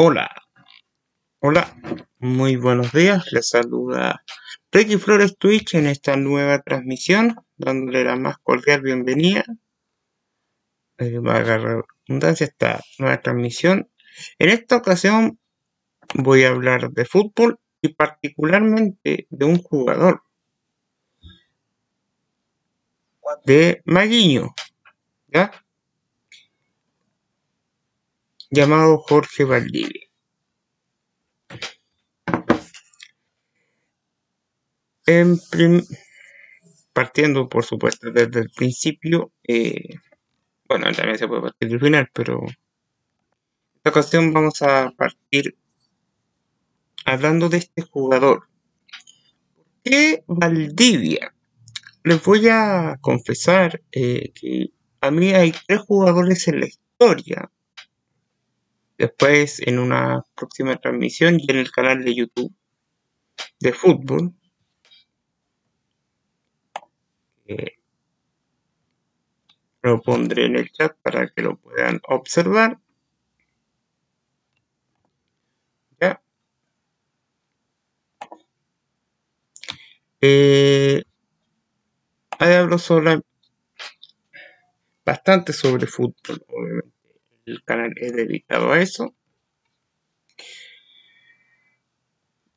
Hola, hola, muy buenos días. Les saluda Ricky Flores Twitch en esta nueva transmisión, dándole la más cordial bienvenida. Eh, va a agarrar redundancia esta nueva transmisión. En esta ocasión voy a hablar de fútbol y particularmente de un jugador de Maguiño, ¿ya? Llamado Jorge Valdivia. En partiendo, por supuesto, desde el principio, eh, bueno, también se puede partir del final, pero en esta ocasión vamos a partir hablando de este jugador. ¿Por qué Valdivia? Les voy a confesar eh, que a mí hay tres jugadores en la historia Después en una próxima transmisión y en el canal de YouTube de fútbol. lo pondré en el chat para que lo puedan observar. Ya. Eh, ahí hablo sobre bastante sobre fútbol, obviamente el canal es dedicado a eso.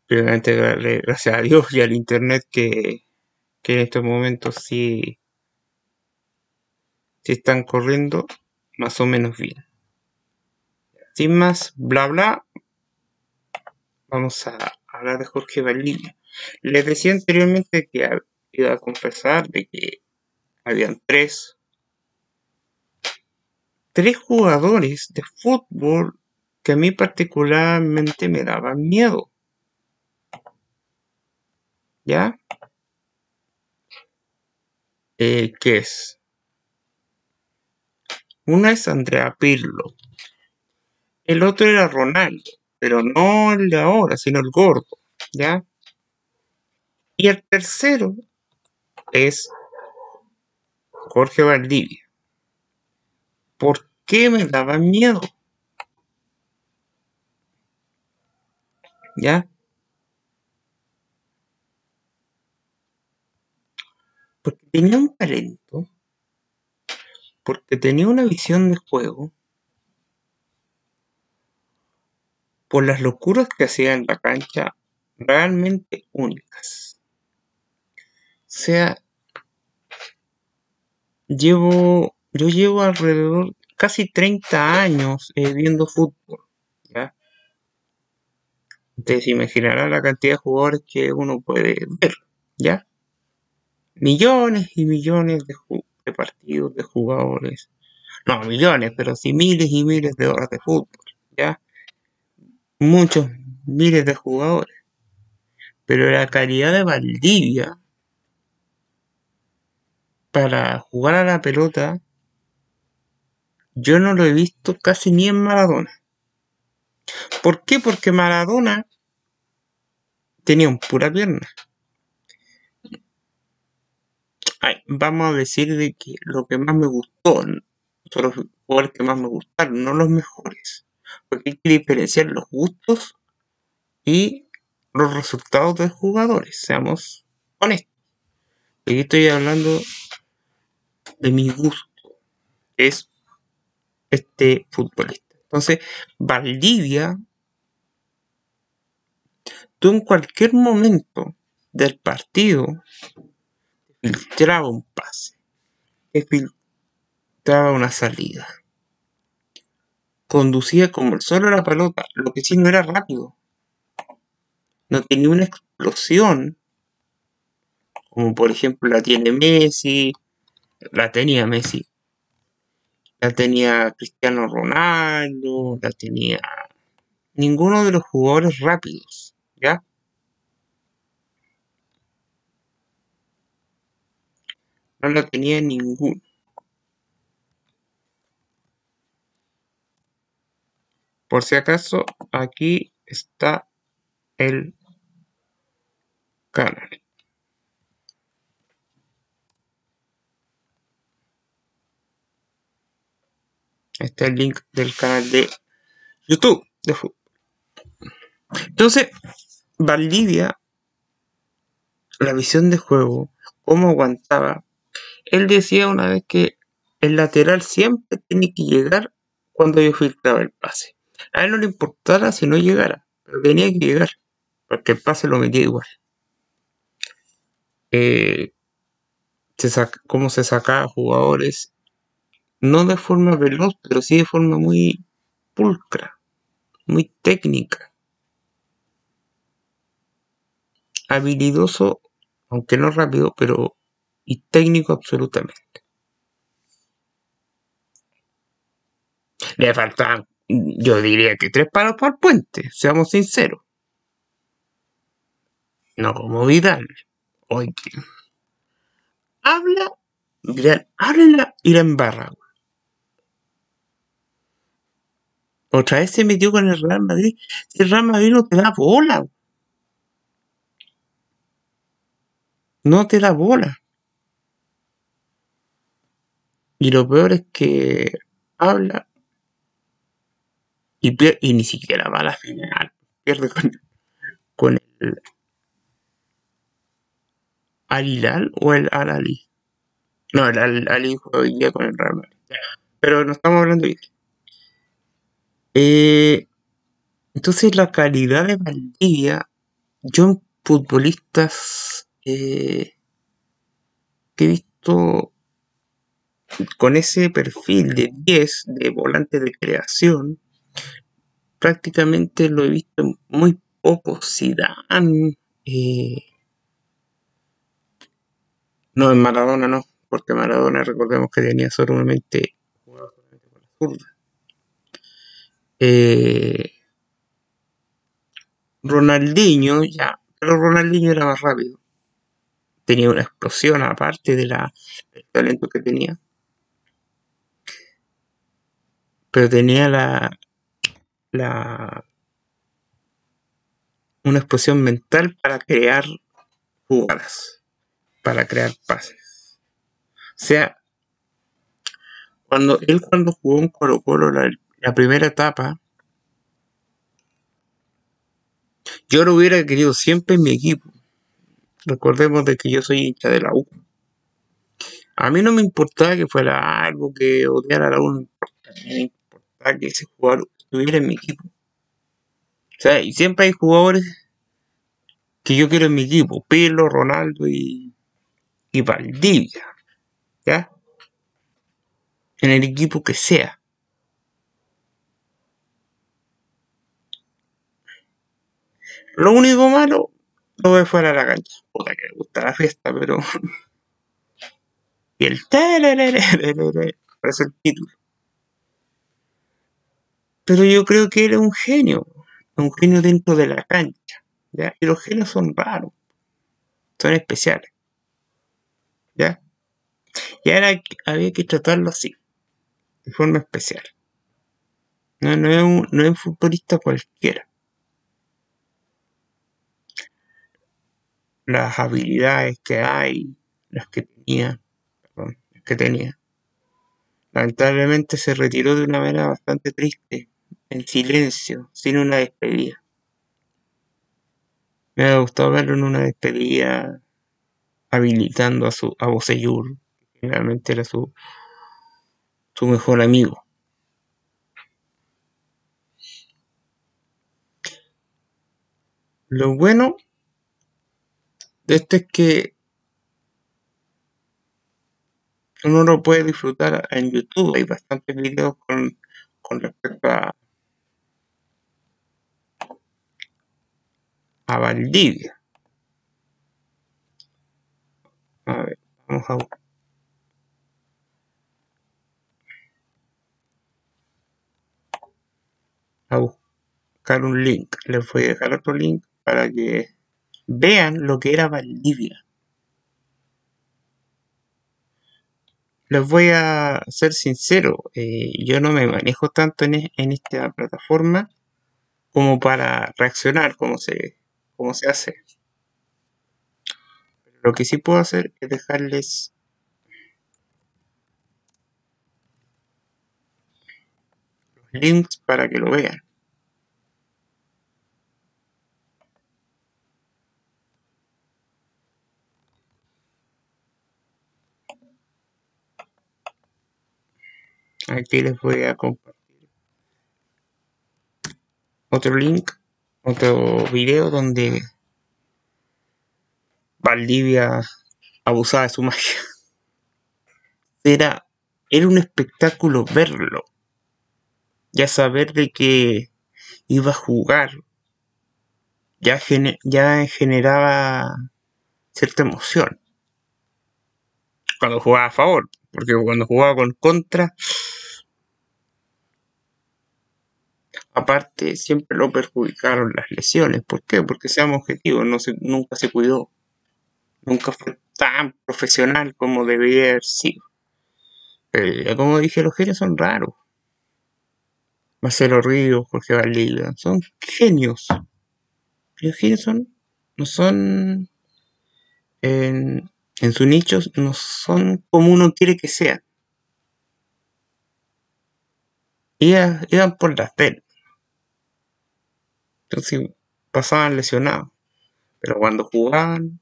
Primeramente, gracias a Dios y al Internet que, en estos momentos sí, sí están corriendo más o menos bien. Sin más, bla bla, vamos a hablar de Jorge Valdivia. Les decía anteriormente que iba a confesar de que habían tres tres jugadores de fútbol que a mí particularmente me daban miedo. ¿Ya? Eh, ¿Qué es? Una es Andrea Pirlo. El otro era Ronaldo, pero no el de ahora, sino el gordo. ¿Ya? Y el tercero es Jorge Valdivia. ¿Por qué me daba miedo? ¿Ya? Porque tenía un talento, porque tenía una visión de juego, por las locuras que hacía en la cancha realmente únicas. O sea, llevo yo llevo alrededor casi 30 años eh, viendo fútbol. ¿ya? Ustedes imaginarán la cantidad de jugadores que uno puede ver. ¿ya? Millones y millones de, de partidos, de jugadores. No millones, pero sí miles y miles de horas de fútbol. ¿ya? Muchos miles de jugadores. Pero la calidad de Valdivia para jugar a la pelota yo no lo he visto casi ni en Maradona. ¿Por qué? Porque Maradona tenía un pura pierna. vamos a decir de que lo que más me gustó son los jugadores que más me gustaron, no los mejores. Porque hay que diferenciar los gustos y los resultados de jugadores, seamos honestos. Aquí estoy hablando de mi gusto, es este futbolista. Entonces, Valdivia, tú en cualquier momento del partido filtraba un pase, filtraba una salida, conducía como el solo la pelota, lo que sí no era rápido, no tenía una explosión, como por ejemplo la tiene Messi, la tenía Messi, la tenía Cristiano Ronaldo, la tenía ninguno de los jugadores rápidos, ¿ya? No la tenía ninguno. Por si acaso, aquí está el canal. Está el link del canal de YouTube de fútbol. Entonces, Valdivia, la visión de juego, cómo aguantaba, él decía una vez que el lateral siempre tiene que llegar cuando yo filtraba el pase. A él no le importara si no llegara, pero tenía que llegar, porque el pase lo metía igual. Eh, cómo se sacaba jugadores, no de forma veloz, pero sí de forma muy pulcra, muy técnica. Habilidoso, aunque no rápido, pero y técnico absolutamente. Le faltaban, yo diría que tres palos para el puente, seamos sinceros. No como Vidal. Oye, habla, Vidal, habla y la embarra. Otra vez se metió con el Real Madrid. El Real Madrid no te da bola. No te da bola. Y lo peor es que habla y, y ni siquiera va a la final. Pierde con, el Al o el Al Ali. No, el Al Ali hoy día con el Real Madrid. Pero no estamos hablando de. Eh, entonces la calidad de Valdivia, yo en futbolistas eh, que he visto con ese perfil de 10 de volante de creación, prácticamente lo he visto muy poco. Zidane, eh, no, en Maradona no, porque Maradona recordemos que tenía solamente jugaba solamente con la zurda. Eh, Ronaldinho, ya, pero Ronaldinho era más rápido. Tenía una explosión aparte de la, del talento que tenía pero tenía la, la una explosión mental para crear jugadas, para crear pases. O sea, cuando él cuando jugó en Colo Colo la, la primera etapa, yo lo hubiera querido siempre en mi equipo. Recordemos de que yo soy hincha de la U. A mí no me importaba que fuera algo que odiara a la U, no importa que ese jugador estuviera en mi equipo. O sea, y siempre hay jugadores que yo quiero en mi equipo. Pelo, Ronaldo y, y Valdivia. ¿Ya? En el equipo que sea. Lo único malo, lo ve fuera de la cancha. Puta que le gusta la fiesta, pero. y el. Parece el título. Pero yo creo que él es un genio, un genio dentro de la cancha. ¿ya? Y los genios son raros, son especiales. ¿ya? Y ahora había que tratarlo así, de forma especial. No, no, es, un, no es un futbolista cualquiera. Las habilidades que hay, las que tenía, perdón, las que tenía. Lamentablemente se retiró de una manera bastante triste en silencio, sin una despedida. Me ha gustado verlo en una despedida habilitando a su a Boseyur, que generalmente era su, su mejor amigo. Lo bueno de esto es que uno lo puede disfrutar en YouTube. Hay bastantes videos con, con respecto a, a Valdivia. A ver, vamos a a buscar un link. Les voy a dejar otro link para que vean lo que era Valdivia. Les voy a ser sincero, eh, yo no me manejo tanto en, esta plataforma como para reaccionar como se cómo se hace. lo que sí puedo hacer es dejarles los links para que lo vean. Aquí les voy a compartir otro link, otro video donde Valdivia abusaba de su magia. Era, era un espectáculo verlo. Ya saber de que iba a jugar ya, ya generaba cierta emoción. Cuando jugaba a favor, porque cuando jugaba con contra, aparte siempre lo perjudicaron las lesiones. ¿Por qué? Porque seamos objetivos, no se, nunca se cuidó. Nunca fue tan profesional como debía haber sido. Como dije, los genios son raros. Marcelo Ríos, Jorge Valdivia, son genios. Los genios son, no son en, en su nicho, no son como uno quiere que sean. Iban, por las venas. Entonces pasaban lesionados. Pero cuando jugaban,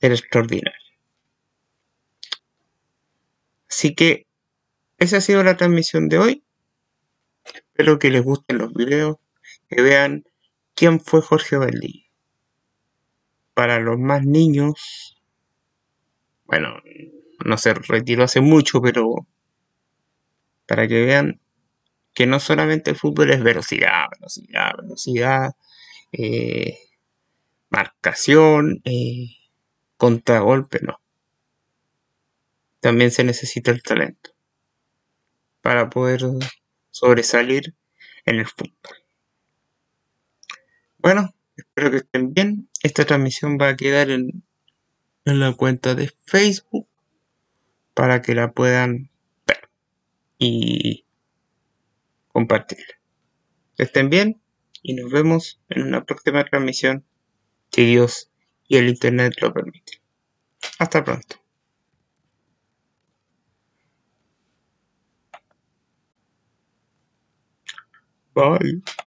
era extraordinario. Así que esa ha sido la transmisión de hoy. Espero que les gusten los videos, que vean quién fue Jorge Valdivia. Para los más niños, bueno, no se retiró hace mucho, pero para que vean que no solamente el fútbol es velocidad, velocidad, velocidad, eh, marcación, eh, contragolpe, no. También se necesita el talento para poder sobresalir en el fútbol. Bueno, espero que estén bien. Esta transmisión va a quedar en, en la cuenta de Facebook para que la puedan ver y compartir. Que estén bien y nos vemos en una próxima transmisión si Dios y el Internet lo permiten. Hasta pronto. Bye.